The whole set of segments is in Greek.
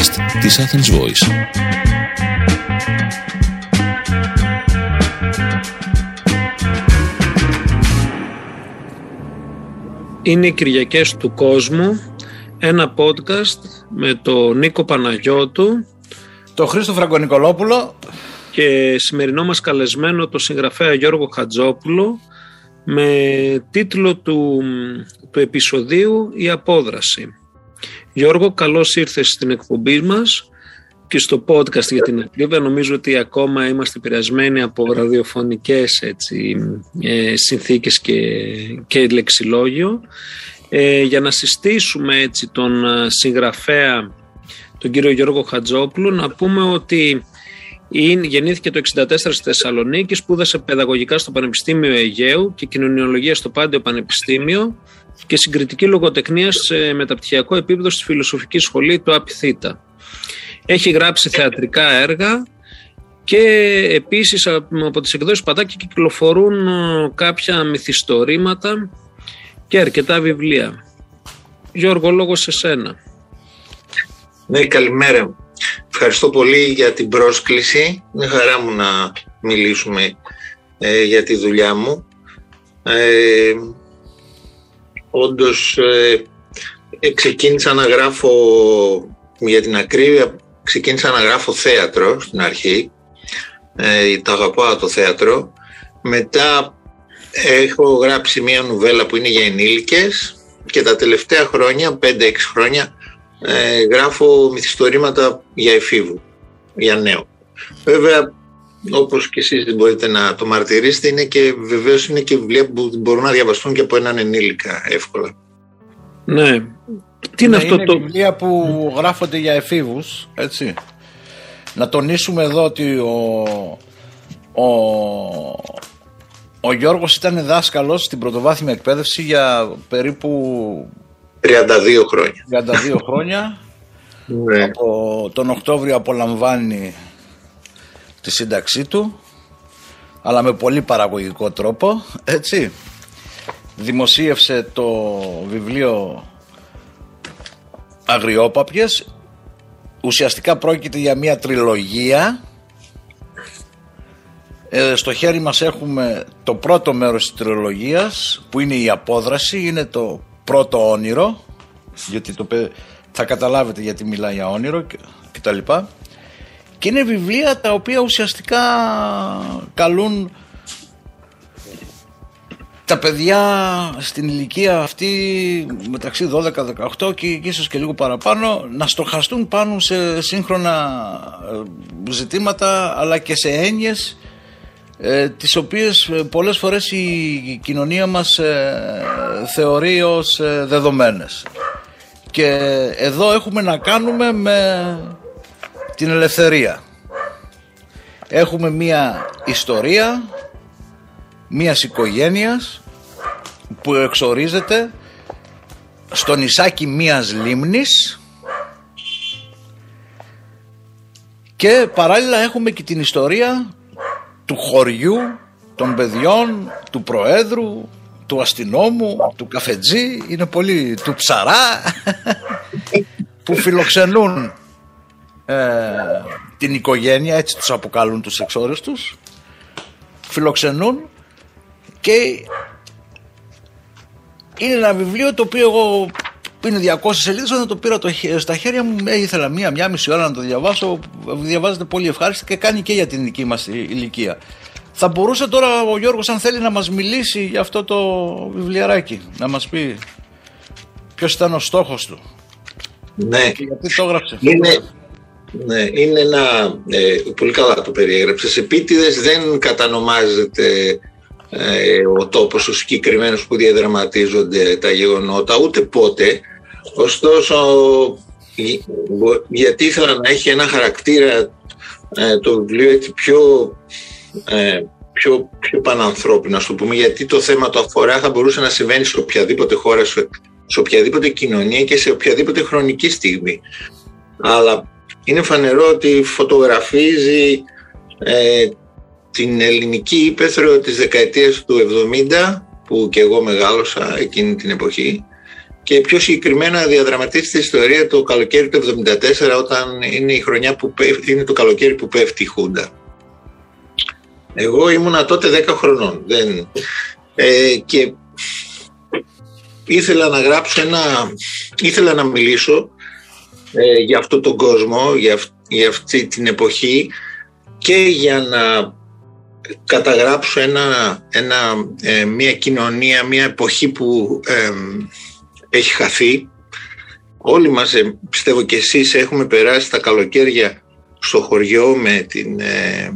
podcast της Athens Voice. Είναι οι Κυριακές του κόσμου, ένα podcast με τον Νίκο Παναγιώτου, Το Χρήστο Φραγκονικολόπουλο. και σημερινό μας καλεσμένο το συγγραφέα Γιώργο Χατζόπουλο με τίτλο του, του επεισοδίου «Η απόδραση». Γιώργο, καλώς ήρθες στην εκπομπή μας και στο podcast για την ακρίβεια. Νομίζω ότι ακόμα είμαστε επηρεασμένοι από ραδιοφωνικές έτσι, ε, συνθήκες και, και λεξιλόγιο. Ε, για να συστήσουμε έτσι τον ε, συγγραφέα τον κύριο Γιώργο Χατζόπουλο να πούμε ότι είναι, γεννήθηκε το 1964 στη Θεσσαλονίκη, σπούδασε παιδαγωγικά στο Πανεπιστήμιο Αιγαίου και κοινωνιολογία στο Πάντιο Πανεπιστήμιο και συγκριτική λογοτεχνία σε μεταπτυχιακό επίπεδο στη Φιλοσοφική Σχολή του ΑΠΘ. Έχει γράψει θεατρικά έργα και επίσης από τις εκδόσεις Πατάκη κυκλοφορούν ε, κάποια μυθιστορήματα και αρκετά βιβλία. Γιώργο, λόγο σε σένα. Ναι, καλημέρα. Ευχαριστώ πολύ για την πρόσκληση. Είναι χαρά μου να μιλήσουμε ε, για τη δουλειά μου. Ε, όντως, ε, ε, ξεκίνησα να γράφω, για την ακρίβεια, ξεκίνησα να γράφω θέατρο στην αρχή. Ε, το αγαπάω το θέατρο. Μετά έχω γράψει μία νουβέλα που είναι για ενήλικες και τα τελευταία χρόνια, 5-6 χρόνια, ε, γράφω μυθιστορήματα για εφήβου, για νέο. Βέβαια, όπως και εσείς μπορείτε να το μαρτυρήσετε, είναι και, βεβαίως είναι και βιβλία που μπορούν να διαβαστούν και από έναν ενήλικα εύκολα. Ναι. Τι είναι Ναι, αυτό το... βιβλία που γράφονται για εφήβους, έτσι. Να τονίσουμε εδώ ότι ο, ο, ο Γιώργος ήταν δάσκαλος στην πρωτοβάθμια εκπαίδευση για περίπου 32 χρόνια. 32 χρόνια. Ναι. Από τον Οκτώβριο απολαμβάνει τη σύνταξή του αλλά με πολύ παραγωγικό τρόπο έτσι. Δημοσίευσε το βιβλίο Αγριόπαπιες. Ουσιαστικά πρόκειται για μια τριλογία. Ε, στο χέρι μας έχουμε το πρώτο μέρος της τριλογίας που είναι η απόδραση είναι το πρώτο όνειρο γιατί το, παι- θα καταλάβετε γιατί μιλάει για όνειρο και, και τα λοιπά και είναι βιβλία τα οποία ουσιαστικά καλούν τα παιδιά στην ηλικία αυτή μεταξύ 12-18 και ίσως και λίγο παραπάνω να στοχαστούν πάνω σε σύγχρονα ε, ζητήματα αλλά και σε έννοιες ε, τις οποίες ε, πολλές φορές η κοινωνία μας ε, θεωρεί ως ε, δεδομένες. Και εδώ έχουμε να κάνουμε με την ελευθερία. Έχουμε μία ιστορία μίας οικογένειας που εξορίζεται στο νησάκι μίας λίμνης και παράλληλα έχουμε και την ιστορία του χωριού, των παιδιών, του προέδρου, του αστυνόμου, του καφετζή, είναι πολύ του ψαρά που φιλοξενούν ε, την οικογένεια, έτσι τους αποκαλούν τους εξόριστους, φιλοξενούν και είναι ένα βιβλίο το οποίο εγώ είναι 200 σελίδες όταν το πήρα το, χε- στα χέρια μου ε, ήθελα μία, μία μισή ώρα να το διαβάσω. Διαβάζεται πολύ ευχάριστα και κάνει και για την δική μας η- ηλικία. Θα μπορούσε τώρα ο Γιώργος αν θέλει να μας μιλήσει για αυτό το βιβλιαράκι να μας πει ποιος ήταν ο στόχος του. Ναι. και γιατί το έγραψε. Είναι, ναι, είναι ένα. Ε, πολύ καλά το περιέγραψες. Επίτηδες δεν κατανομάζεται ε, ο τόπος ο συγκεκριμένος που διαδραματίζονται τα γεγονότα, ούτε πότε. Ωστόσο, γι- μπο- γιατί ήθελα να έχει ένα χαρακτήρα ε, το βιβλίο έτσι πιο, ε, πιο, πιο πανανθρώπινο, ας το πούμε, γιατί το θέμα το αφορά θα μπορούσε να συμβαίνει σε οποιαδήποτε χώρα, σε, σε οποιαδήποτε κοινωνία και σε οποιαδήποτε χρονική στιγμή. Αλλά είναι φανερό ότι φωτογραφίζει ε, την ελληνική ύπεθρο της δεκαετίας του 70 που και εγώ μεγάλωσα εκείνη την εποχή και πιο συγκεκριμένα διαδραματίζει τη ιστορία το καλοκαίρι του 1974 όταν είναι η χρονιά που είναι το καλοκαίρι που πέφτει η Χούντα. Εγώ ήμουνα τότε 10 χρονών δεν, ε, και ήθελα να γράψω ένα, ήθελα να μιλήσω ε, για αυτόν τον κόσμο, για, για αυτή την εποχή και για να καταγράψω ένα, ένα, ε, μια κοινωνία, μια εποχή που έχει χαθεί. Όλοι μας, ε, πιστεύω και εσείς, έχουμε περάσει τα καλοκαίρια στο χωριό με την, ε,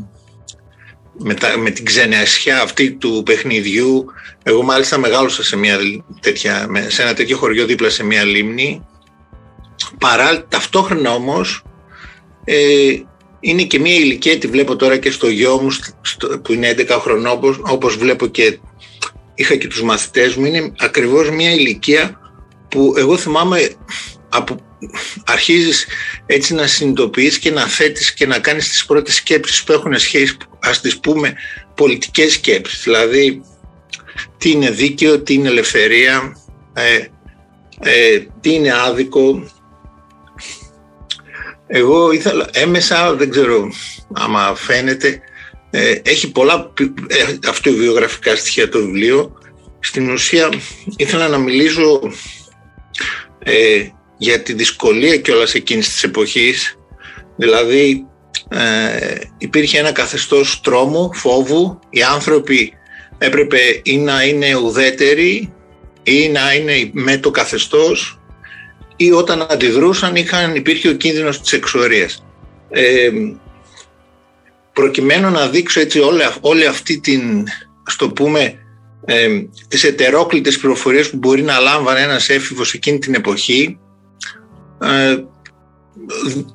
με, με την ξενεσιά αυτή του παιχνιδιού. Εγώ μάλιστα μεγάλωσα σε, μια τέτοια, σε ένα τέτοιο χωριό δίπλα σε μια λίμνη. Παρά, ταυτόχρονα όμως ε, είναι και μια ηλικία, τη βλέπω τώρα και στο γιο μου που είναι 11 χρονών όπως, όπως βλέπω και είχα και τους μαθητές μου, είναι ακριβώς μια ηλικία που εγώ θυμάμαι από αρχίζεις έτσι να συνειδητοποιείς και να θέτεις και να κάνεις τις πρώτες σκέψεις που έχουν σχέση, ας τις πούμε, πολιτικές σκέψεις. Δηλαδή, τι είναι δίκαιο, τι είναι ελευθερία, ε, ε, τι είναι άδικο. Εγώ ήθελα, έμεσα, δεν ξέρω άμα φαίνεται, ε, έχει πολλά ε, αυτοβιογραφικά στοιχεία το βιβλίο. Στην ουσία ήθελα να μιλήσω ε, για τη δυσκολία κιόλας εκείνης της εποχής. Δηλαδή ε, υπήρχε ένα καθεστώς τρόμου, φόβου. Οι άνθρωποι έπρεπε ή να είναι ουδέτεροι ή να είναι με το καθεστώς ή όταν αντιδρούσαν είχαν, υπήρχε ο κίνδυνος της εξορίας. Ε, προκειμένου να δείξω έτσι όλη, όλη αυτή την, ας το πούμε, ε, τις ετερόκλητες πληροφορίες που μπορεί να λάμβανε ένας έφηβος εκείνη την εποχή ε,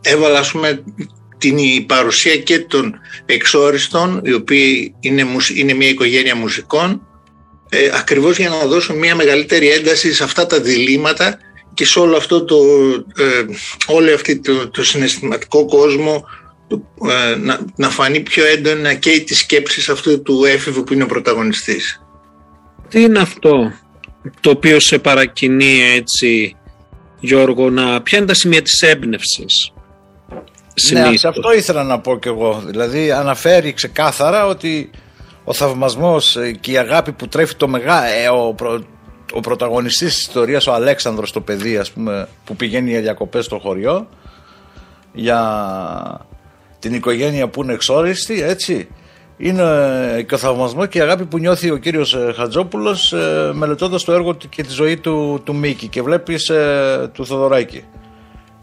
έβαλα ας πούμε την παρουσία και των εξόριστων οι οποίοι είναι, είναι μια οικογένεια μουσικών ε, ακριβώς για να δώσω μια μεγαλύτερη ένταση σε αυτά τα διλήμματα και σε όλο αυτό το, ε, όλο αυτό το, το συναισθηματικό κόσμο ε, να, να φανεί πιο έντονα και της σκέψης αυτού του έφηβου που είναι ο πρωταγωνιστής. Τι είναι αυτό το οποίο σε παρακινεί έτσι Γιώργο να ποια είναι τα σημεία της έμπνευσης. Ναι, σε αυτό ήθελα να πω κι εγώ. Δηλαδή αναφέρει ξεκάθαρα ότι ο θαυμασμός και η αγάπη που τρέφει το μεγά, ε, ο, προ, ο πρωταγωνιστής της ιστορίας, ο Αλέξανδρος το παιδί ας πούμε, που πηγαίνει για διακοπές στο χωριό για την οικογένεια που είναι εξόριστη, έτσι είναι και ο θαυμασμό και η αγάπη που νιώθει ο κύριος ε, Χατζόπουλος ε, μελετώντας το έργο και τη ζωή του, του Μίκη. Και βλέπεις ε, του Θοδωράκη.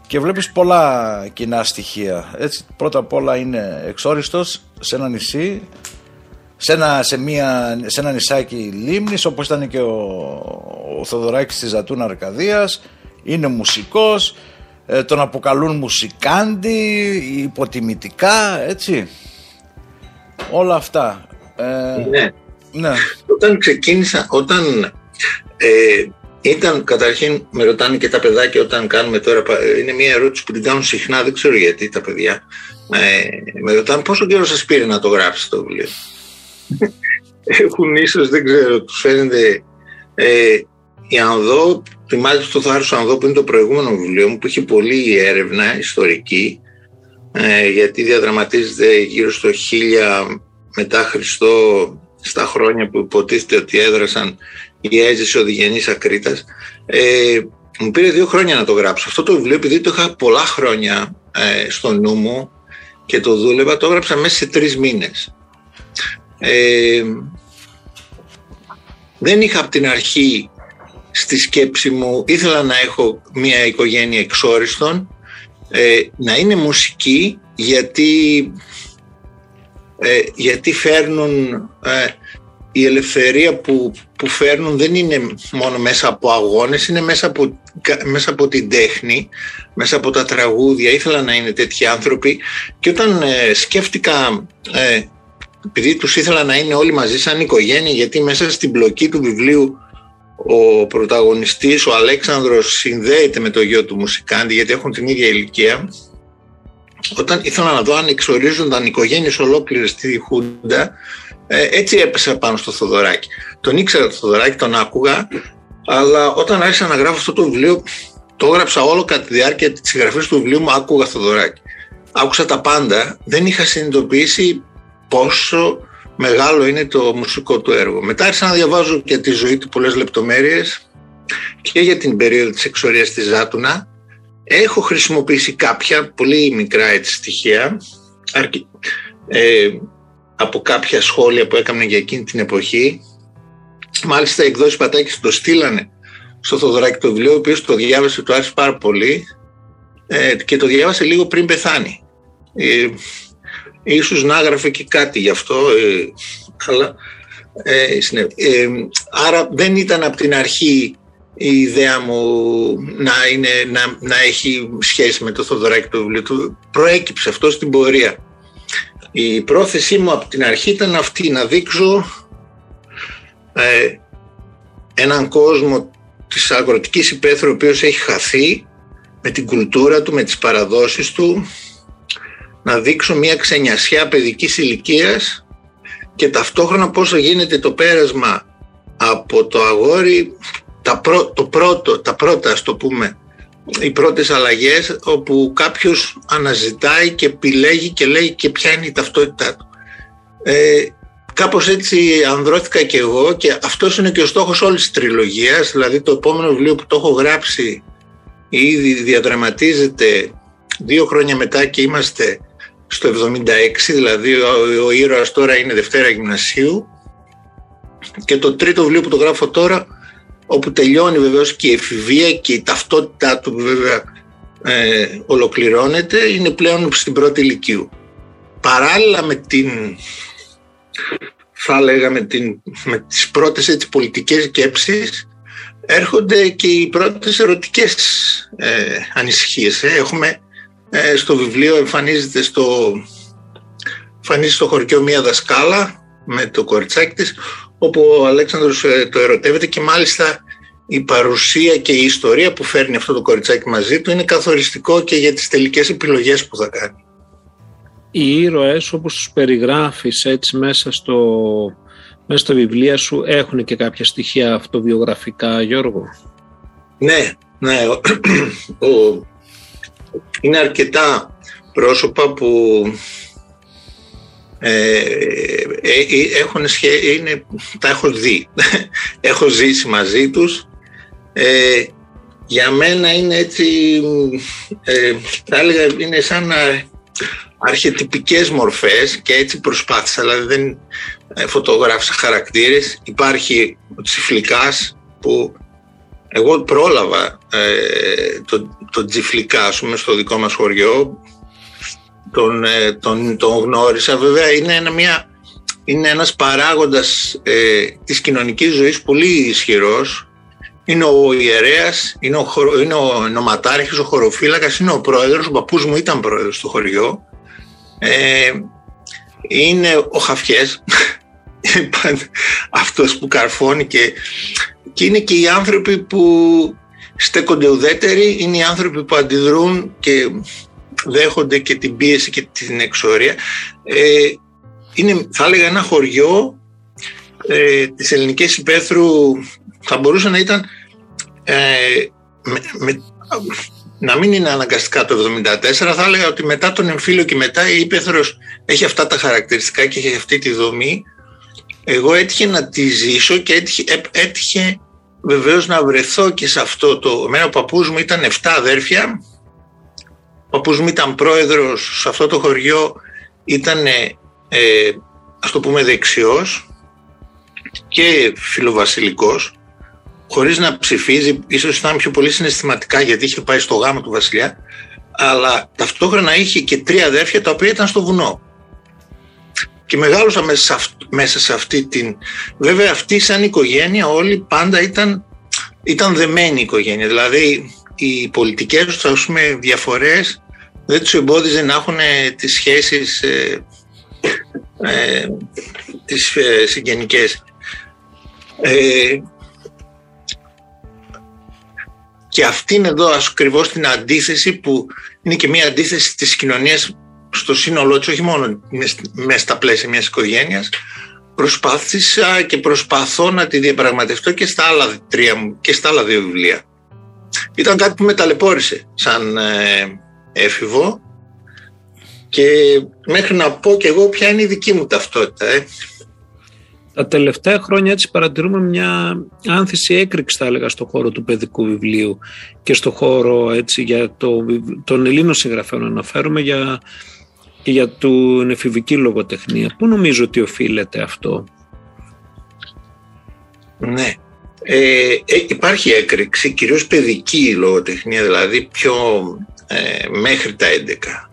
Και βλέπεις πολλά κοινά στοιχεία. Έτσι, πρώτα απ' όλα είναι εξόριστος σε ένα νησί σε ένα, σε μια, σε ένα νησάκι λίμνης όπως ήταν και ο, ο Θοδωράκης της Ζατούνα Αρκαδίας είναι μουσικός τον αποκαλούν μουσικάντη υποτιμητικά έτσι όλα αυτά. Ε, ναι. ναι. Όταν ξεκίνησα, όταν ε, ήταν καταρχήν, με ρωτάνε και τα παιδάκια όταν κάνουμε τώρα, είναι μια ερώτηση που την κάνουν συχνά, δεν ξέρω γιατί τα παιδιά. Ε, με ρωτάνε πόσο καιρό σας πήρε να το γράψετε το βιβλίο; Έχουν ίσως, δεν ξέρω, τους φαίνεται... Ε, η Ανδό, θυμάστε το Θάρρος Ανδό που είναι το προηγούμενο βιβλίο μου που έχει πολλή έρευνα ιστορική ε, γιατί διαδραματίζεται γύρω στο 1000 μετά Χριστό στα χρόνια που υποτίθεται ότι έδρασαν η έζηση ο Διγενής Ακρίτας. Ε, μου πήρε δύο χρόνια να το γράψω. Αυτό το βιβλίο επειδή το είχα πολλά χρόνια ε, στο νου μου και το δούλευα το έγραψα μέσα σε τρεις μήνες ε, δεν είχα από την αρχή στη σκέψη μου ήθελα να έχω μια οικογένεια εξόριστων ε, να είναι μουσική γιατί, ε, γιατί φέρνουν ε, η ελευθερία που, που φέρνουν δεν είναι μόνο μέσα από αγώνες, είναι μέσα από, μέσα από την τέχνη, μέσα από τα τραγούδια. Ήθελα να είναι τέτοιοι άνθρωποι και όταν σκέφτηκα, επειδή τους ήθελα να είναι όλοι μαζί σαν οικογένεια, γιατί μέσα στην πλοκή του βιβλίου ο πρωταγωνιστής, ο Αλέξανδρος συνδέεται με το γιο του μουσικάντη γιατί έχουν την ίδια ηλικία όταν ήθελα να δω αν εξορίζονταν οικογένειες ολόκληρες στη Χούντα ε, έτσι έπεσα πάνω στο Θοδωράκι τον ήξερα το Θοδωράκι, τον άκουγα Αλλά όταν άρχισα να γράφω αυτό το βιβλίο, το έγραψα όλο κατά τη διάρκεια της συγγραφής του βιβλίου μου. Άκουγα Θοδωράκη. Άκουσα τα πάντα. Δεν είχα συνειδητοποιήσει πόσο μεγάλο είναι το μουσικό του έργο. Μετά άρχισα να διαβάζω για τη ζωή του πολλές λεπτομέρειες και για την περίοδο της εξορίας της Ζάτουνα. Έχω χρησιμοποιήσει κάποια πολύ μικρά έτσι, στοιχεία ε, από κάποια σχόλια που έκαναν για εκείνη την εποχή. Μάλιστα οι εκδόσεις Πατάκης το στείλανε στο Θοδωράκη το βιβλίο, ο οποίος το διάβασε, το άρεσε πάρα πολύ ε, και το διάβασε λίγο πριν πεθάνει. Ε, ίσως να έγραφε και κάτι γι' αυτό, ε, αλλά ε, ε, άρα δεν ήταν από την αρχή η ιδέα μου να, είναι, να, να έχει σχέση με το Θοδωράκη το βιβλίο του. Προέκυψε αυτό στην πορεία. Η πρόθεσή μου από την αρχή ήταν αυτή, να δείξω ε, έναν κόσμο της αγροτικής υπαίθρου ο οποίος έχει χαθεί με την κουλτούρα του, με τις παραδόσεις του να δείξω μια ξενιασιά παιδικής ηλικίας και ταυτόχρονα πόσο γίνεται το πέρασμα από το αγόρι τα το πρώτο, τα πρώτα ας το πούμε οι πρώτες αλλαγές όπου κάποιος αναζητάει και επιλέγει και λέει και ποια είναι η ταυτότητά του. Ε, κάπως έτσι ανδρώθηκα και εγώ και αυτός είναι και ο στόχος όλης της τριλογίας δηλαδή το επόμενο βιβλίο που το έχω γράψει ήδη διαδραματίζεται δύο χρόνια μετά και είμαστε στο 76, δηλαδή ο, ο ήρωας τώρα είναι Δευτέρα Γυμνασίου και το τρίτο βιβλίο που το γράφω τώρα όπου τελειώνει βεβαίως και η εφηβεία και η ταυτότητά του βέβαια ε, ολοκληρώνεται είναι πλέον στην πρώτη ηλικίου. Παράλληλα με την θα έλεγα με, την, με τις πρώτες έτσι, πολιτικές σκέψεις έρχονται και οι πρώτες ερωτικές ε, ανησυχίες. Ε. Έχουμε ε, στο βιβλίο εμφανίζεται στο, εμφανίζεται στο χωριό μία δασκάλα με το κοριτσάκι της όπου ο Αλέξανδρος ε, το ερωτεύεται και μάλιστα η παρουσία και η ιστορία που φέρνει αυτό το κοριτσάκι μαζί του είναι καθοριστικό και για τις τελικές επιλογές που θα κάνει. Οι ήρωες όπως τους περιγράφεις έτσι μέσα στο, μέσα στα βιβλία σου έχουν και κάποια στοιχεία αυτοβιογραφικά Γιώργο; Ναι, ναι. Ο, είναι αρκετά πρόσωπα που ε, ε, ε έχουν είναι, τα έχω δει, έχω ζήσει μαζί τους. Ε, για μένα είναι έτσι, ε, θα έλεγα, είναι σαν αρχετυπικές μορφές και έτσι προσπάθησα, δηλαδή δεν φωτογράφησα χαρακτήρες. Υπάρχει ο Τσιφλικάς που εγώ πρόλαβα ε, τον το Τσιφλικά, στο δικό μας χωριό, τον, ε, τον, τον γνώρισα. Βέβαια είναι, ένα, μια, είναι ένας παράγοντας ε, της κοινωνικής ζωής πολύ ισχυρός. Είναι ο ιερέας, είναι ο, είναι ο νοματάρχης, ο χωροφύλακας, είναι ο πρόεδρος, ο παππούς μου ήταν πρόεδρος στο χωριό. Ε, είναι ο Χαφιές, αυτός που καρφώνει και, και είναι και οι άνθρωποι που στέκονται ουδέτεροι, είναι οι άνθρωποι που αντιδρούν και δέχονται και την πίεση και την εξορία. Ε, είναι, θα έλεγα, ένα χωριό ε, της ελληνικής υπαίθρου θα μπορούσε να ήταν ε, με, να μην είναι αναγκαστικά το 1974, θα έλεγα ότι μετά τον εμφύλιο και μετά η Ήπεθρος έχει αυτά τα χαρακτηριστικά και έχει αυτή τη δομή. Εγώ έτυχε να τη ζήσω και έτυχε, έτυχε βεβαίως να βρεθώ και σε αυτό το... Εμένα ο παππούς μου ήταν 7 αδέρφια ο παππούς μου ήταν πρόεδρος σε αυτό το χωριό, ήταν ε, ας το πούμε δεξιός και φιλοβασιλικός, χωρίς να ψηφίζει, ίσως ήταν πιο πολύ συναισθηματικά γιατί είχε πάει στο γάμο του βασιλιά, αλλά ταυτόχρονα είχε και τρία αδέρφια τα οποία ήταν στο βουνό. Και μεγάλωσα μέσα σε, μέσα σε αυτή την... Βέβαια αυτή σαν οικογένεια όλοι πάντα ήταν, ήταν δεμένη οικογένεια. Δηλαδή οι πολιτικές τους ας πούμε, διαφορές δεν τους εμπόδιζε να έχουν τις σχέσεις ε, ε, τις ε, συγγενικές. Ε, και αυτή είναι εδώ ακριβώς την αντίθεση που είναι και μια αντίθεση της κοινωνίας στο σύνολό της, όχι μόνο μέσα στα πλαίσια μιας οικογένειας, προσπάθησα και προσπαθώ να τη διαπραγματευτώ και στα άλλα, τρία, και στα άλλα δύο βιβλία. Ήταν κάτι που με ταλαιπώρησε σαν ε, έφηβο και μέχρι να πω και εγώ ποια είναι η δική μου ταυτότητα. Ε. Τα τελευταία χρόνια έτσι παρατηρούμε μια άνθηση έκρηξη θα έλεγα στο χώρο του παιδικού βιβλίου και στο χώρο έτσι για το, τον Ελλήνων συγγραφέων αναφέρομαι για, και για την εφηβική λογοτεχνία. Πού νομίζω ότι οφείλεται αυτό; Ναι. Ε, ε, υπάρχει έκρηξη, κυρίως παιδική λογοτεχνία, δηλαδή πιο ε, μέχρι τα 11.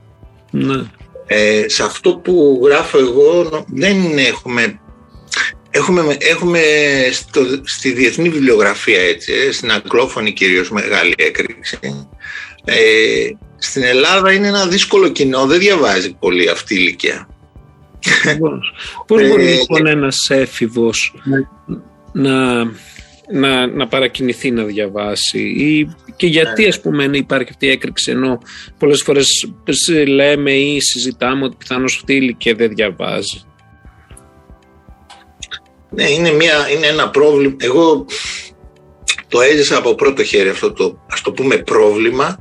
Ναι. Ε, σε αυτό που γράφω εγώ δεν έχουμε Έχουμε, έχουμε στο, στη διεθνή βιβλιογραφία, έτσι, ε, στην αγγλόφωνη κυρίως μεγάλη έκρηξη. Ε, στην Ελλάδα είναι ένα δύσκολο κοινό, δεν διαβάζει πολύ αυτή η ηλικία. Πώς μπορεί λοιπόν ένας έφηβος να, να, να παρακινηθεί να διαβάσει ή και γιατί ναι. ας πούμε υπάρχει αυτή η έκρηξη ενώ πολλές φορές λέμε ή συζητάμε ότι πιθανώς αυτή η ηλικία δεν διαβάζει. Ναι, είναι, μια, είναι ένα πρόβλημα. Εγώ το έζησα από πρώτο χέρι αυτό το, ας το πούμε, πρόβλημα.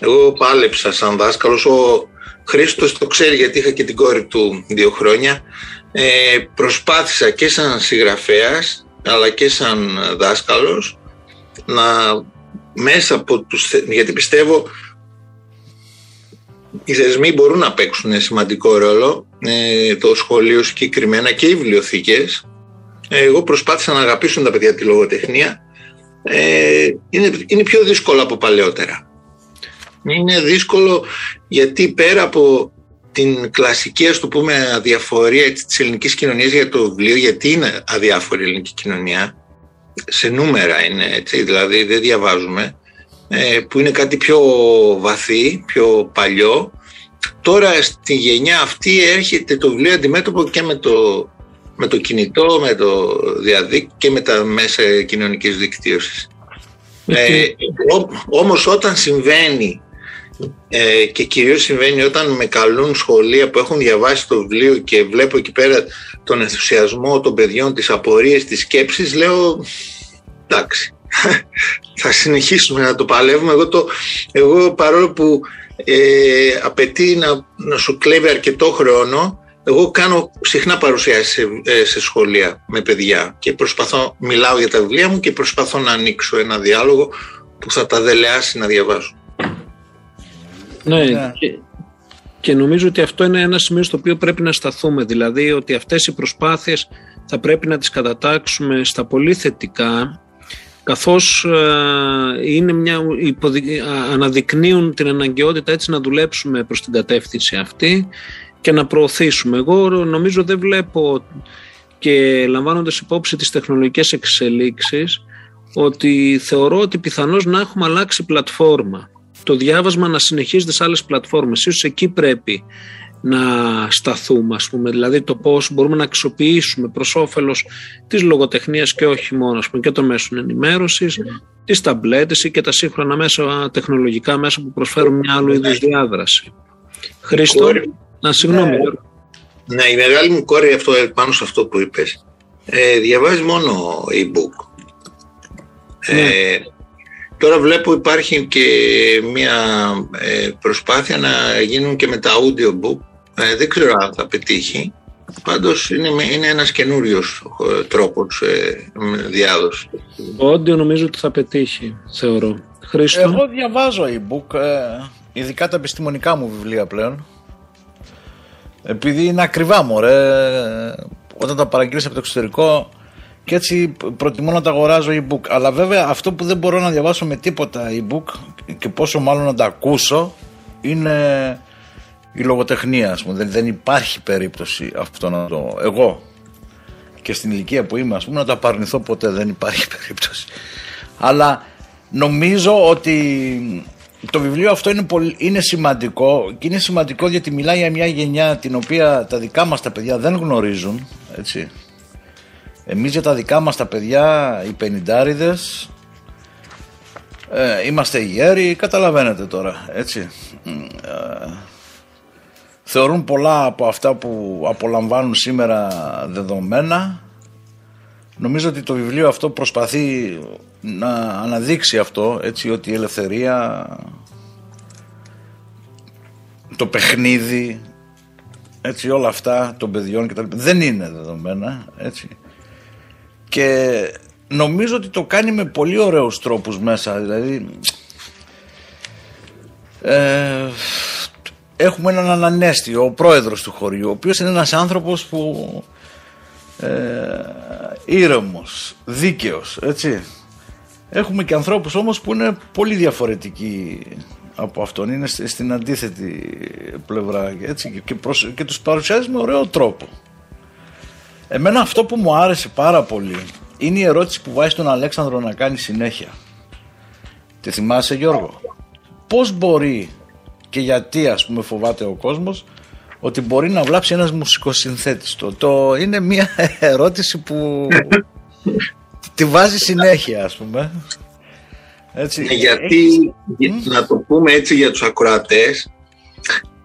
Εγώ πάλεψα σαν δάσκαλος. Ο Χρήστος το ξέρει γιατί είχα και την κόρη του δύο χρόνια. Ε, προσπάθησα και σαν συγγραφέας αλλά και σαν δάσκαλος να μέσα από τους... γιατί πιστεύω οι θεσμοί μπορούν να παίξουν σημαντικό ρόλο ε, το σχολείο συγκεκριμένα και οι βιβλιοθήκες εγώ προσπάθησα να αγαπήσουν τα παιδιά τη λογοτεχνία ε, είναι, είναι πιο δύσκολο από παλαιότερα είναι δύσκολο γιατί πέρα από την κλασική ας το πούμε αδιαφορία της ελληνικής κοινωνίας για το βιβλίο γιατί είναι αδιάφορη η ελληνική κοινωνία σε νούμερα είναι έτσι δηλαδή δεν διαβάζουμε ε, που είναι κάτι πιο βαθύ, πιο παλιό τώρα στη γενιά αυτή έρχεται το βιβλίο αντιμέτωπο και με το με το κινητό, με το διαδίκτυο και με τα μέσα κοινωνικής δικτύωσης. Ε, όμως όταν συμβαίνει ε, και κυρίως συμβαίνει όταν με καλούν σχολεία που έχουν διαβάσει το βιβλίο και βλέπω εκεί πέρα τον ενθουσιασμό των παιδιών, τις απορίες, τις σκέψεις, λέω εντάξει, θα συνεχίσουμε να το παλεύουμε. Εγώ, το, εγώ παρόλο που ε, απαιτεί να, να σου κλέβει αρκετό χρόνο, εγώ κάνω συχνά παρουσιάσεις σε, ε, σε, σχολεία με παιδιά και προσπαθώ, μιλάω για τα βιβλία μου και προσπαθώ να ανοίξω ένα διάλογο που θα τα δελεάσει να διαβάσω. Ναι, ναι. Και, και νομίζω ότι αυτό είναι ένα σημείο στο οποίο πρέπει να σταθούμε, δηλαδή ότι αυτές οι προσπάθειες θα πρέπει να τις κατατάξουμε στα πολύ θετικά καθώς ε, είναι μια, αναδεικνύουν την αναγκαιότητα έτσι να δουλέψουμε προς την κατεύθυνση αυτή και να προωθήσουμε. Εγώ νομίζω δεν βλέπω και λαμβάνοντας υπόψη τις τεχνολογικές εξελίξεις ότι θεωρώ ότι πιθανώς να έχουμε αλλάξει πλατφόρμα. Το διάβασμα να συνεχίζεται σε άλλες πλατφόρμες. Ίσως εκεί πρέπει να σταθούμε, ας πούμε, δηλαδή το πώς μπορούμε να αξιοποιήσουμε προς όφελος της λογοτεχνίας και όχι μόνο, ας πούμε, και των μέσων ενημέρωσης, τις ταμπλέτες και τα σύγχρονα μέσα, τεχνολογικά μέσα που προσφέρουν μια άλλου είδους διάδραση. Χρήστο. Να, συγγνώμη. Ναι, ναι, η μεγάλη μου κόρη αυτό, πάνω σε αυτό που είπες, ε, διαβάζει μόνο e-book. Ναι. Ε, τώρα βλέπω υπάρχει και μια ε, προσπάθεια να γίνουν και με τα audiobook. Ε, δεν ξέρω αν θα πετύχει. Πάντως είναι, είναι ένας καινούριος ε, τρόπος ε, διάδοσης. Το audio νομίζω ότι θα πετύχει, θεωρώ. Χρήστο; Εγώ διαβάζω e-book, ε, ειδικά τα επιστημονικά μου βιβλία πλέον. Επειδή είναι ακριβά μωρέ, όταν τα παραγγείλεις από το εξωτερικό και έτσι προτιμώ να τα αγοράζω e-book. Αλλά βέβαια αυτό που δεν μπορώ να διαβάσω με τίποτα e-book και πόσο μάλλον να τα ακούσω είναι η λογοτεχνία ας πούμε. Δεν, υπάρχει περίπτωση αυτό να το... Εγώ και στην ηλικία που είμαι ας πούμε να το απαρνηθώ ποτέ δεν υπάρχει περίπτωση. Αλλά νομίζω ότι το βιβλίο αυτό είναι, πολύ, είναι σημαντικό και είναι σημαντικό γιατί μιλάει για μια γενιά την οποία τα δικά μας τα παιδιά δεν γνωρίζουν έτσι. Εμείς για τα δικά μας τα παιδιά οι πενιντάριδες ε, είμαστε γέροι καταλαβαίνετε τώρα έτσι. Ε, θεωρούν πολλά από αυτά που απολαμβάνουν σήμερα δεδομένα. Νομίζω ότι το βιβλίο αυτό προσπαθεί να αναδείξει αυτό, έτσι ότι η ελευθερία, το παιχνίδι, έτσι όλα αυτά των παιδιών και δεν είναι δεδομένα, έτσι. Και νομίζω ότι το κάνει με πολύ ωραίους τρόπους μέσα, δηλαδή ε, έχουμε έναν ανανέστη, ο πρόεδρος του χωριού, ο οποίος είναι ένας άνθρωπος που ε, ήρεμος, δίκαιος, έτσι. Έχουμε και ανθρώπους όμως που είναι πολύ διαφορετικοί από αυτόν, είναι στην αντίθετη πλευρά έτσι, και, προς, και τους παρουσιάζει με ωραίο τρόπο. Εμένα αυτό που μου άρεσε πάρα πολύ είναι η ερώτηση που βάζει τον Αλέξανδρο να κάνει συνέχεια. Τη θυμάσαι Γιώργο; Πώς μπορεί και γιατί ας πούμε φοβάται ο κόσμος ότι μπορεί να βλάψει ένας μουσικοσυνθέτης το, το είναι μια ερώτηση που τη βάζει συνέχεια ας πούμε έτσι. Ναι, γιατί να το πούμε έτσι για τους ακροατές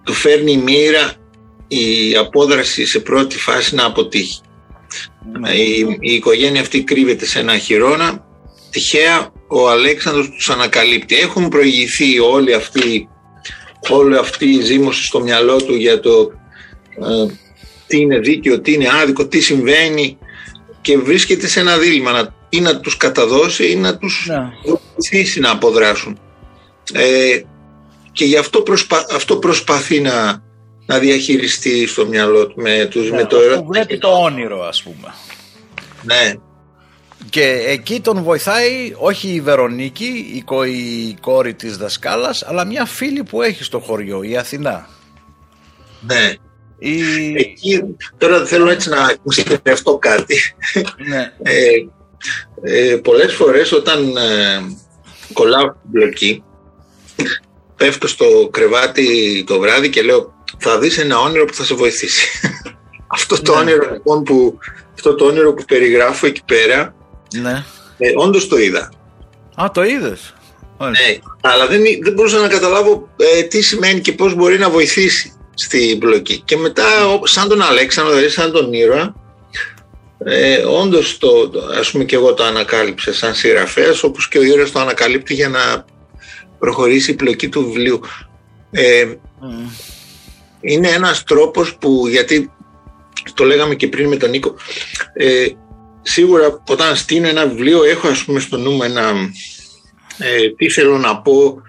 του φέρνει η μοίρα η απόδραση σε πρώτη φάση να αποτύχει ναι. Η, η οικογένεια αυτή κρύβεται σε ένα χειρόνα τυχαία ο Αλέξανδρος τους ανακαλύπτει έχουν προηγηθεί όλοι αυτοί όλη αυτή η ζήμωση στο μυαλό του για το ε, τι είναι δίκαιο, τι είναι άδικο, τι συμβαίνει και βρίσκεται σε ένα δίλημα να, ή να τους καταδώσει ή να τους βοηθήσει να. να αποδράσουν. Ε, και γι' αυτό, προσπα, αυτό προσπαθεί να, να διαχειριστεί στο μυαλό του με, τους, με το ερώτημα. Βλέπει το όνειρο ας πούμε. Ναι. Και εκεί τον βοηθάει όχι η Βερονίκη, η, κο, η κόρη της δασκάλας, αλλά μια φίλη που έχει στο χωριό, η Αθηνά. Ναι. Η... Εκεί, τώρα θέλω έτσι να αυτό κάτι. Ναι. Ε, ε, πολλές φορές όταν ε, κολλάω στην μπλοκή, πέφτω στο κρεβάτι το βράδυ και λέω θα δεις ένα όνειρο που θα σε βοηθήσει. αυτό το ναι. όνειρο λοιπόν που, αυτό το όνειρο που περιγράφω εκεί πέρα ναι. Ε, Όντως το είδα. Α, το είδες. Ναι, αλλά δεν, δεν μπορούσα να καταλάβω ε, τι σημαίνει και πώς μπορεί να βοηθήσει στην μπλοκή. Και μετά, σαν τον Αλέξανδρο, δηλαδή σαν τον ήρωα, ε, όντως το, το, ας πούμε και εγώ το ανακάλυψα σαν συγγραφέα, όπως και ο ήρωας το ανακαλύπτει για να προχωρήσει η πλοκή του βιβλίου. Ε, Είναι ένας τρόπος που, γιατί το λέγαμε και πριν με τον Νίκο, ε, σίγουρα όταν στείλω ένα βιβλίο έχω ας πούμε στο νου ένα ε, τι θέλω να πω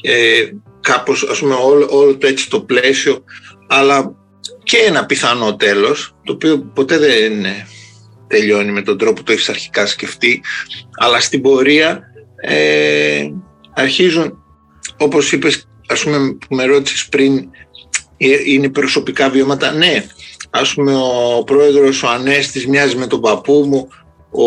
ε, κάπως ας πούμε όλο, όλο το έτσι το πλαίσιο αλλά και ένα πιθανό τέλος το οποίο ποτέ δεν τελειώνει με τον τρόπο που το έχεις αρχικά σκεφτεί αλλά στην πορεία ε, αρχίζουν όπως είπες ας πούμε που με ρώτησες πριν ε, είναι προσωπικά βιώματα ναι ας πούμε ο πρόεδρος ο Ανέστης μοιάζει με τον παππού μου. Ο...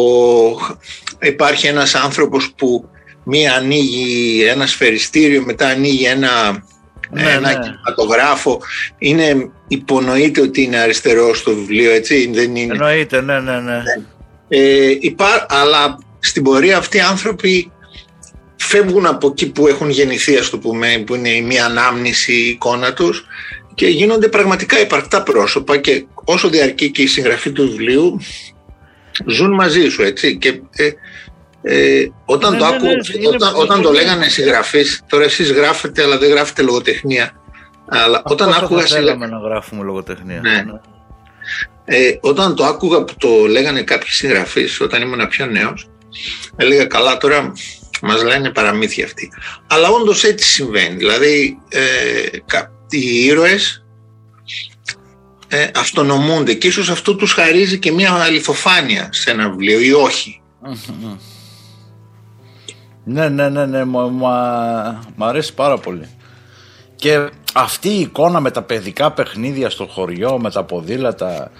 υπάρχει ένας άνθρωπος που μία ανοίγει ένα σφαιριστήριο μετά ανοίγει ένα, ναι, ένα ναι. κινηματογράφο. Είναι υπονοείται ότι είναι αριστερό στο βιβλίο έτσι δεν είναι; Εννοείται ναι ναι. Ναι. Ε, υπά... αλλά στην πορεία αυτοί οι άνθρωποι φεύγουν από εκεί που έχουν γεννηθεί ας το πούμε που είναι η μία ανάμνηση η εικόνα τους και γίνονται πραγματικά υπαρκτά πρόσωπα και όσο διαρκεί και η συγγραφή του βιβλίου ζουν μαζί σου έτσι. Και ε, ε, όταν ναι, το, ναι, ναι, όταν, όταν το λέγανε συγγραφείς τώρα εσείς γράφετε αλλά δεν γράφετε λογοτεχνία. Αλλά όταν άκουγα θα θέλαμε να γράφουμε λογοτεχνία. Ναι. Ε, όταν το άκουγα που το λέγανε κάποιοι συγγραφείς όταν ήμουν πιο νέος έλεγα καλά τώρα μας λένε παραμύθια αυτοί αλλά όντως έτσι συμβαίνει. Δηλαδή ε, οι ήρωες ε, αυτονομούνται και ίσως αυτό τους χαρίζει και μια αληθοφάνεια σε ένα βιβλίο ή όχι. Ναι, ναι, ναι, ναι, μου αρέσει πάρα πολύ. Και αυτή η εικόνα με τα παιδικά παιχνίδια στο χωριό, με τα ποδήλατα,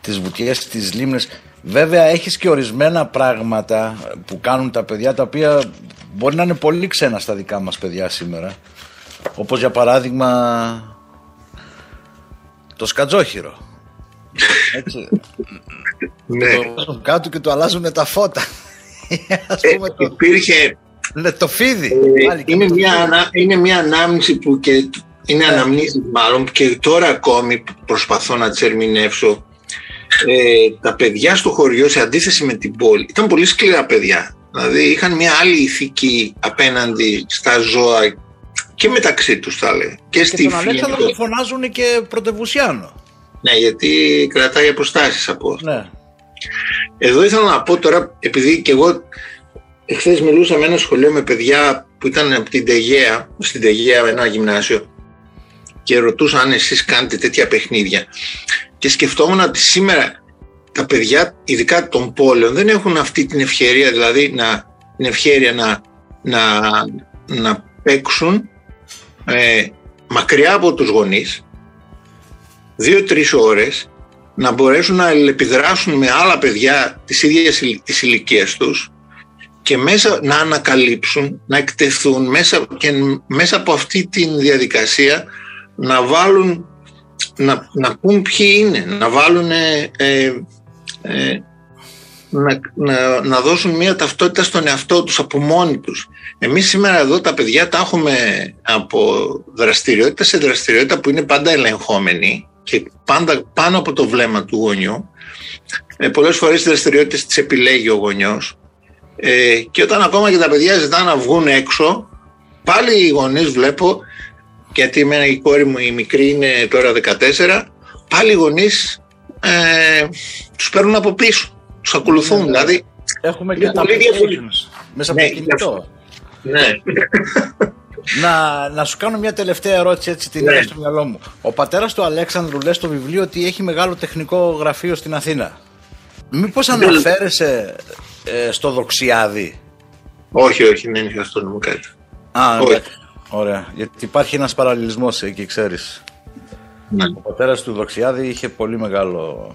τις βουτιές, τις λίμνες, βέβαια έχεις και ορισμένα πράγματα που κάνουν τα παιδιά τα οποία μπορεί να είναι πολύ ξένα στα δικά μας παιδιά σήμερα. Όπως για παράδειγμα το σκατζόχυρο. Έτσι. ναι. Το κάτω και το αλλάζουν τα φώτα. Ας ε, πούμε το... Υπήρχε... Ναι, το φίδι. Ε, είναι, μια, ανα... είναι μια ανάμνηση που και είναι αναμνήσεις μάλλον και τώρα ακόμη προσπαθώ να τις ερμηνεύσω ε, τα παιδιά στο χωριό σε αντίθεση με την πόλη ήταν πολύ σκληρά παιδιά δηλαδή είχαν μια άλλη ηθική απέναντι στα ζώα και μεταξύ τους θα λέει. Και, και στη τον Αλέξανδρο το φωνάζουν και πρωτευουσιάνο. Ναι γιατί κρατάει αποστάσεις από ναι. εδώ ήθελα να πω τώρα επειδή και εγώ εχθές μιλούσα με ένα σχολείο με παιδιά που ήταν από την Τεγέα, στην Τεγέα ένα γυμνάσιο και ρωτούσα αν εσείς κάνετε τέτοια παιχνίδια. Και σκεφτόμουν ότι σήμερα τα παιδιά, ειδικά των πόλεων, δεν έχουν αυτή την ευκαιρία, δηλαδή να, την ευκαιρία να, να, να παίξουν ε, μακριά από τους γονείς δύο-τρεις ώρες να μπορέσουν να επιδράσουν με άλλα παιδιά της ίδιας της ηλικίας τους και μέσα να ανακαλύψουν, να εκτεθούν μέσα, και μέσα από αυτή τη διαδικασία να βάλουν, να, να πούν ποιοι είναι, να βάλουν, ε, ε, να, να, να δώσουν μια ταυτότητα στον εαυτό τους από μόνοι τους. Εμείς σήμερα εδώ τα παιδιά τα έχουμε από δραστηριότητα σε δραστηριότητα που είναι πάντα ελεγχόμενη και πάντα πάνω από το βλέμμα του γονιού. Ε, πολλές φορές τις δραστηριότητες τις επιλέγει ο γονιός ε, και όταν ακόμα και τα παιδιά ζητάνε να βγουν έξω πάλι οι γονείς βλέπω γιατί εμένα η κόρη μου η μικρή είναι τώρα 14, πάλι οι γονείς ε, τους παίρνουν από πίσω, τους ακολουθούν. Ναι, ναι. Δηλαδή, Έχουμε και τα μέσα από ναι, το κινητό. Ναι. να, να σου κάνω μια τελευταία ερώτηση έτσι την ναι. στο μυαλό μου. Ο πατέρας του Αλέξανδρου λέει στο βιβλίο ότι έχει μεγάλο τεχνικό γραφείο στην Αθήνα. Μήπως αναφέρεσαι ε, στο Δοξιάδη; Όχι, όχι, δεν είχε αυτό να μου κάτι. Α, όχι. Ωραία. Γιατί υπάρχει ένας παραλληλισμός εκεί, ξέρεις. Ναι. Ο πατέρας του Δοξιάδη είχε πολύ μεγάλο...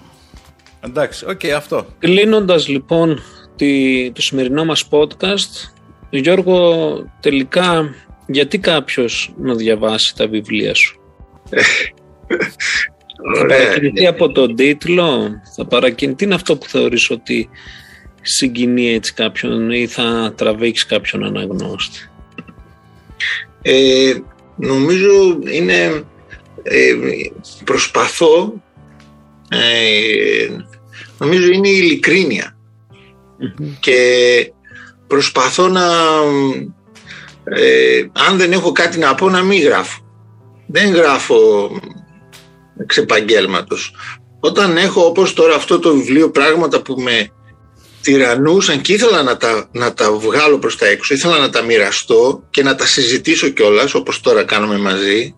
Εντάξει, OK, okay, αυτό. Κλείνοντας λοιπόν τη, το σημερινό μας podcast, Γιώργο, τελικά γιατί κάποιος να διαβάσει τα βιβλία σου; θα παρακινηθεί από τον τίτλο, θα παρακινηθεί, τι είναι αυτό που θεωρείς ότι συγκινεί έτσι κάποιον ή θα τραβήξει κάποιον αναγνώστη; Ε, νομίζω είναι ε, προσπαθώ ε, νομίζω είναι η ειλικρίνεια. Και προσπαθώ να ε, αν δεν έχω κάτι να πω να μην γράφω. Δεν γράφω εξεπαγγέλματος όταν έχω όπως τώρα αυτό το βιβλίο πράγματα που με τυραννούσαν και ήθελα να τα, να τα βγάλω προς τα έξω, ήθελα να τα μοιραστώ και να τα συζητήσω κιόλας, όπως τώρα κάνουμε μαζί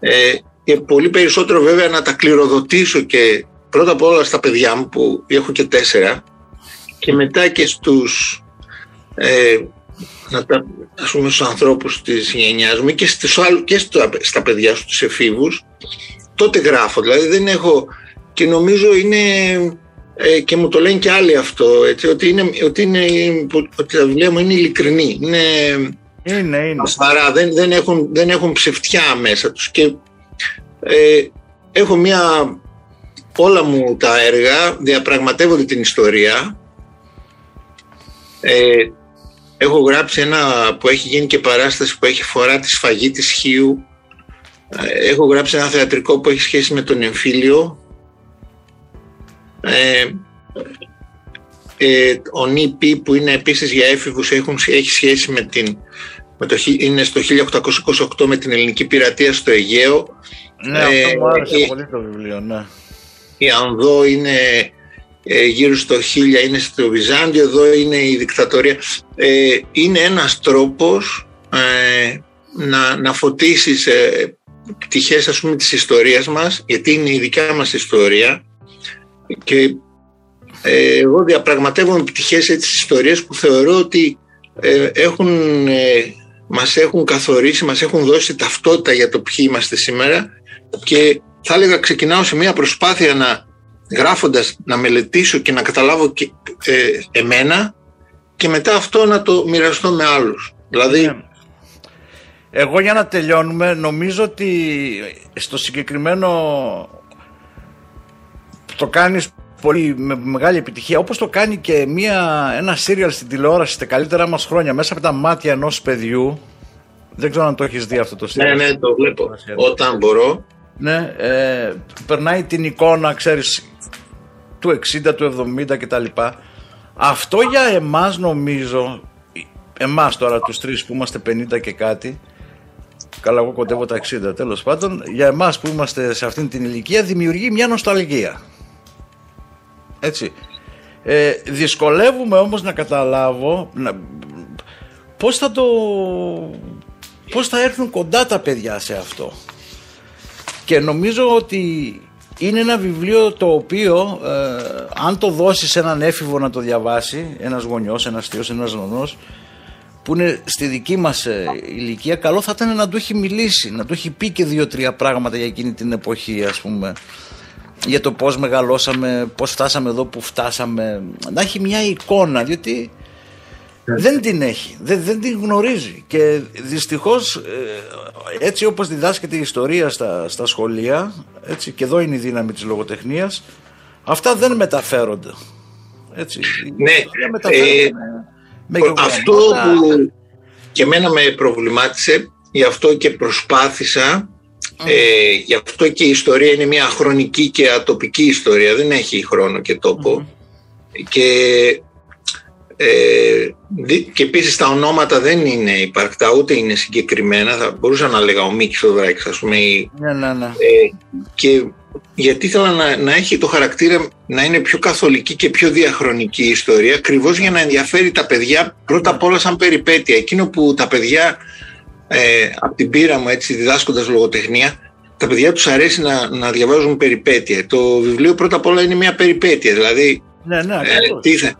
ε, και πολύ περισσότερο βέβαια να τα κληροδοτήσω και πρώτα απ' όλα στα παιδιά μου που έχω και τέσσερα και μετά και στους ε, να τα, ας πούμε στους ανθρώπους της γενιάς μου και, στους άλλους, και στα παιδιά στους εφήβους τότε γράφω δηλαδή δεν έχω και νομίζω είναι ε, και μου το λένε και άλλοι αυτό, έτσι, ότι, είναι, ότι, είναι, ότι τα βιβλία μου είναι ειλικρινή. Είναι, είναι, είναι. Ασφαρά, δεν, δεν, έχουν, δεν έχουν ψευτιά μέσα τους και ε, έχω μια όλα μου τα έργα διαπραγματεύονται την ιστορία. Ε, έχω γράψει ένα που έχει γίνει και παράσταση που έχει φορά τη σφαγή της Χίου. Ε, έχω γράψει ένα θεατρικό που έχει σχέση με τον εμφύλιο. Ε, ε, ο ΝΙΠΗ που είναι επίσης για έφηβους έχουν, έχει σχέση με την με το, είναι στο 1828 με την ελληνική πειρατεία στο Αιγαίο. Ναι, ε, αυτό μου άρεσε πολύ το βιβλίο, ναι. Η Ανδό είναι ε, γύρω στο 1000, είναι στο Βυζάντιο, εδώ είναι η δικτατορία. Ε, είναι ένας τρόπος ε, να, να φωτίσεις ε, πτυχές ας πούμε της ιστορίας μας, γιατί είναι η δικιά μας ιστορία και ε, εγώ διαπραγματεύομαι πτυχές έτσι της ιστορίας που θεωρώ ότι ε, έχουν, ε, μας έχουν καθορίσει, μας έχουν δώσει ταυτότητα για το ποιοι είμαστε σήμερα και θα έλεγα ξεκινάω σε μια προσπάθεια να γράφοντας να μελετήσω και να καταλάβω και, ε, εμένα και μετά αυτό να το μοιραστώ με άλλους. Δηλαδή... Ναι. Εγώ για να τελειώνουμε νομίζω ότι στο συγκεκριμένο το κάνεις πολύ με μεγάλη επιτυχία όπως το κάνει και μια, ένα σύριαλ στην τηλεόραση στα καλύτερα μας χρόνια μέσα από τα μάτια ενός παιδιού Δεν ξέρω αν το έχεις δει αυτό το Ναι, ναι, το βλέπω. Όταν μπορώ. Ναι, ε, περνάει την εικόνα, ξέρεις, του 60, του 70 κτλ. Αυτό για εμάς νομίζω, εμάς τώρα τους τρεις που είμαστε 50 και κάτι, καλά εγώ κοντεύω τα 60 τέλος πάντων, για εμάς που είμαστε σε αυτήν την ηλικία δημιουργεί μια νοσταλγία. Έτσι. Ε, δυσκολεύομαι όμως να καταλάβω να, πώς θα το πώς θα έρθουν κοντά τα παιδιά σε αυτό και νομίζω ότι είναι ένα βιβλίο το οποίο ε, αν το δώσεις έναν έφηβο να το διαβάσει ένας γονιός, ένας θείος, ένας νονός που είναι στη δική μας ε, ηλικία καλό θα ήταν να του έχει μιλήσει να του έχει πει και δύο-τρία πράγματα για εκείνη την εποχή ας πούμε. Για το πώς μεγαλώσαμε, πώς φτάσαμε εδώ που φτάσαμε. Να έχει μια εικόνα διότι δεν την έχει, δεν, δεν την γνωρίζει. Και δυστυχώς ε, έτσι όπως διδάσκεται η ιστορία στα, στα σχολεία έτσι, και εδώ είναι η δύναμη της λογοτεχνίας αυτά δεν μεταφέρονται. Έτσι, ναι, ε, με αυτό που και εμένα με προβλημάτισε γι' αυτό και προσπάθησα ε, γι' αυτό και η ιστορία είναι μια χρονική και ατοπική ιστορία δεν έχει χρόνο και τοπο και ε, και επίσης τα ονόματα δεν είναι υπαρκτά ούτε είναι συγκεκριμένα. Θα μπορούσα να λέγα ο Μίκη Φεδράκη, ας πούμε. Ναι, ναι, ναι. Ε, και γιατί ήθελα να, να έχει το χαρακτήρα να είναι πιο καθολική και πιο διαχρονική η ιστορία, ακριβώς για να ενδιαφέρει τα παιδιά πρώτα απ' όλα σαν περιπέτεια. Εκείνο που τα παιδιά, ε, από την πείρα μου έτσι διδάσκοντας λογοτεχνία, τα παιδιά τους αρέσει να, να διαβάζουν περιπέτεια. Το βιβλίο πρώτα απ' όλα είναι μια περιπέτεια. Δηλαδή, ναι, ναι, ε, τι, ε,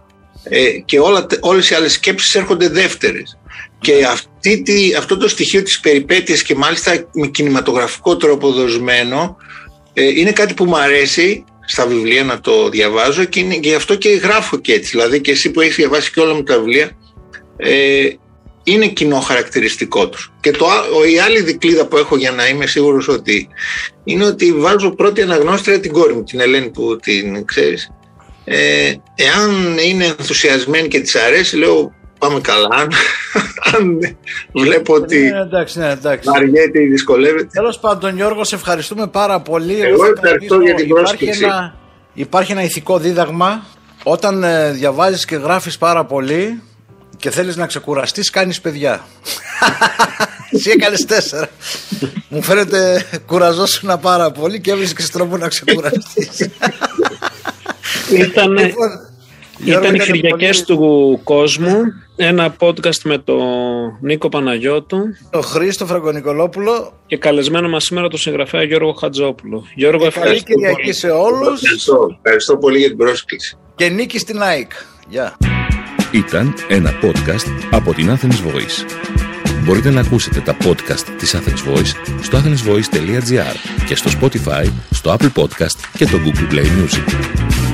και όλα, όλες οι άλλες σκέψεις έρχονται δεύτερες. Και ναι. αυτή τη, αυτό το στοιχείο της περιπέτειας και μάλιστα με κινηματογραφικό τρόπο δοσμένο ε, είναι κάτι που μου αρέσει στα βιβλία να το διαβάζω και, είναι, και γι' αυτό και γράφω και έτσι. Δηλαδή και εσύ που έχεις διαβάσει και όλα μου τα βιβλία ε, είναι κοινό χαρακτηριστικό τους. Και το, η άλλη δικλίδα που έχω για να είμαι σίγουρος ότι είναι ότι βάζω πρώτη αναγνώστρια την κόρη μου, την Ελένη που την ξέρεις ε, εάν είναι ενθουσιασμένη και της αρέσει, λέω πάμε καλά. Αν βλέπω ότι ναι, εντάξει, ναι, εντάξει. αργέται ή δυσκολεύεται. Τέλος πάντων Γιώργος, σε ευχαριστούμε πάρα πολύ. Εγώ ευχαριστώ για την πρόσκληση. Υπάρχει ένα, υπάρχει ένα ηθικό δίδαγμα. Όταν ε, διαβάζεις και γράφεις πάρα πολύ και θέλεις να ξεκουραστείς, κάνεις παιδιά. Εσύ έκανες τέσσερα. Μου φαίνεται κουραζόσουνα πάρα πολύ και έβρισκες τρόπο να ξεκουραστείς. Ήταν, λοιπόν, ήταν οι Κυριακές του κόσμου, ένα podcast με τον Νίκο Παναγιώτου, τον Χρήστο Φραγκονικολόπουλο και καλεσμένο μας σήμερα τον συγγραφέα Γιώργο Χατζόπουλο. Γιώργο, ευχαριστώ. Καλή Κυριακή σε όλους. Ευχαριστώ. ευχαριστώ πολύ για την πρόσκληση. Και νίκη στην ΑΕΚ. Γεια. Ήταν ένα podcast από την Athens Voice. Μπορείτε να ακούσετε τα podcast της Athens Voice στο athensvoice.gr και στο Spotify, στο Apple Podcast και το Google Play Music.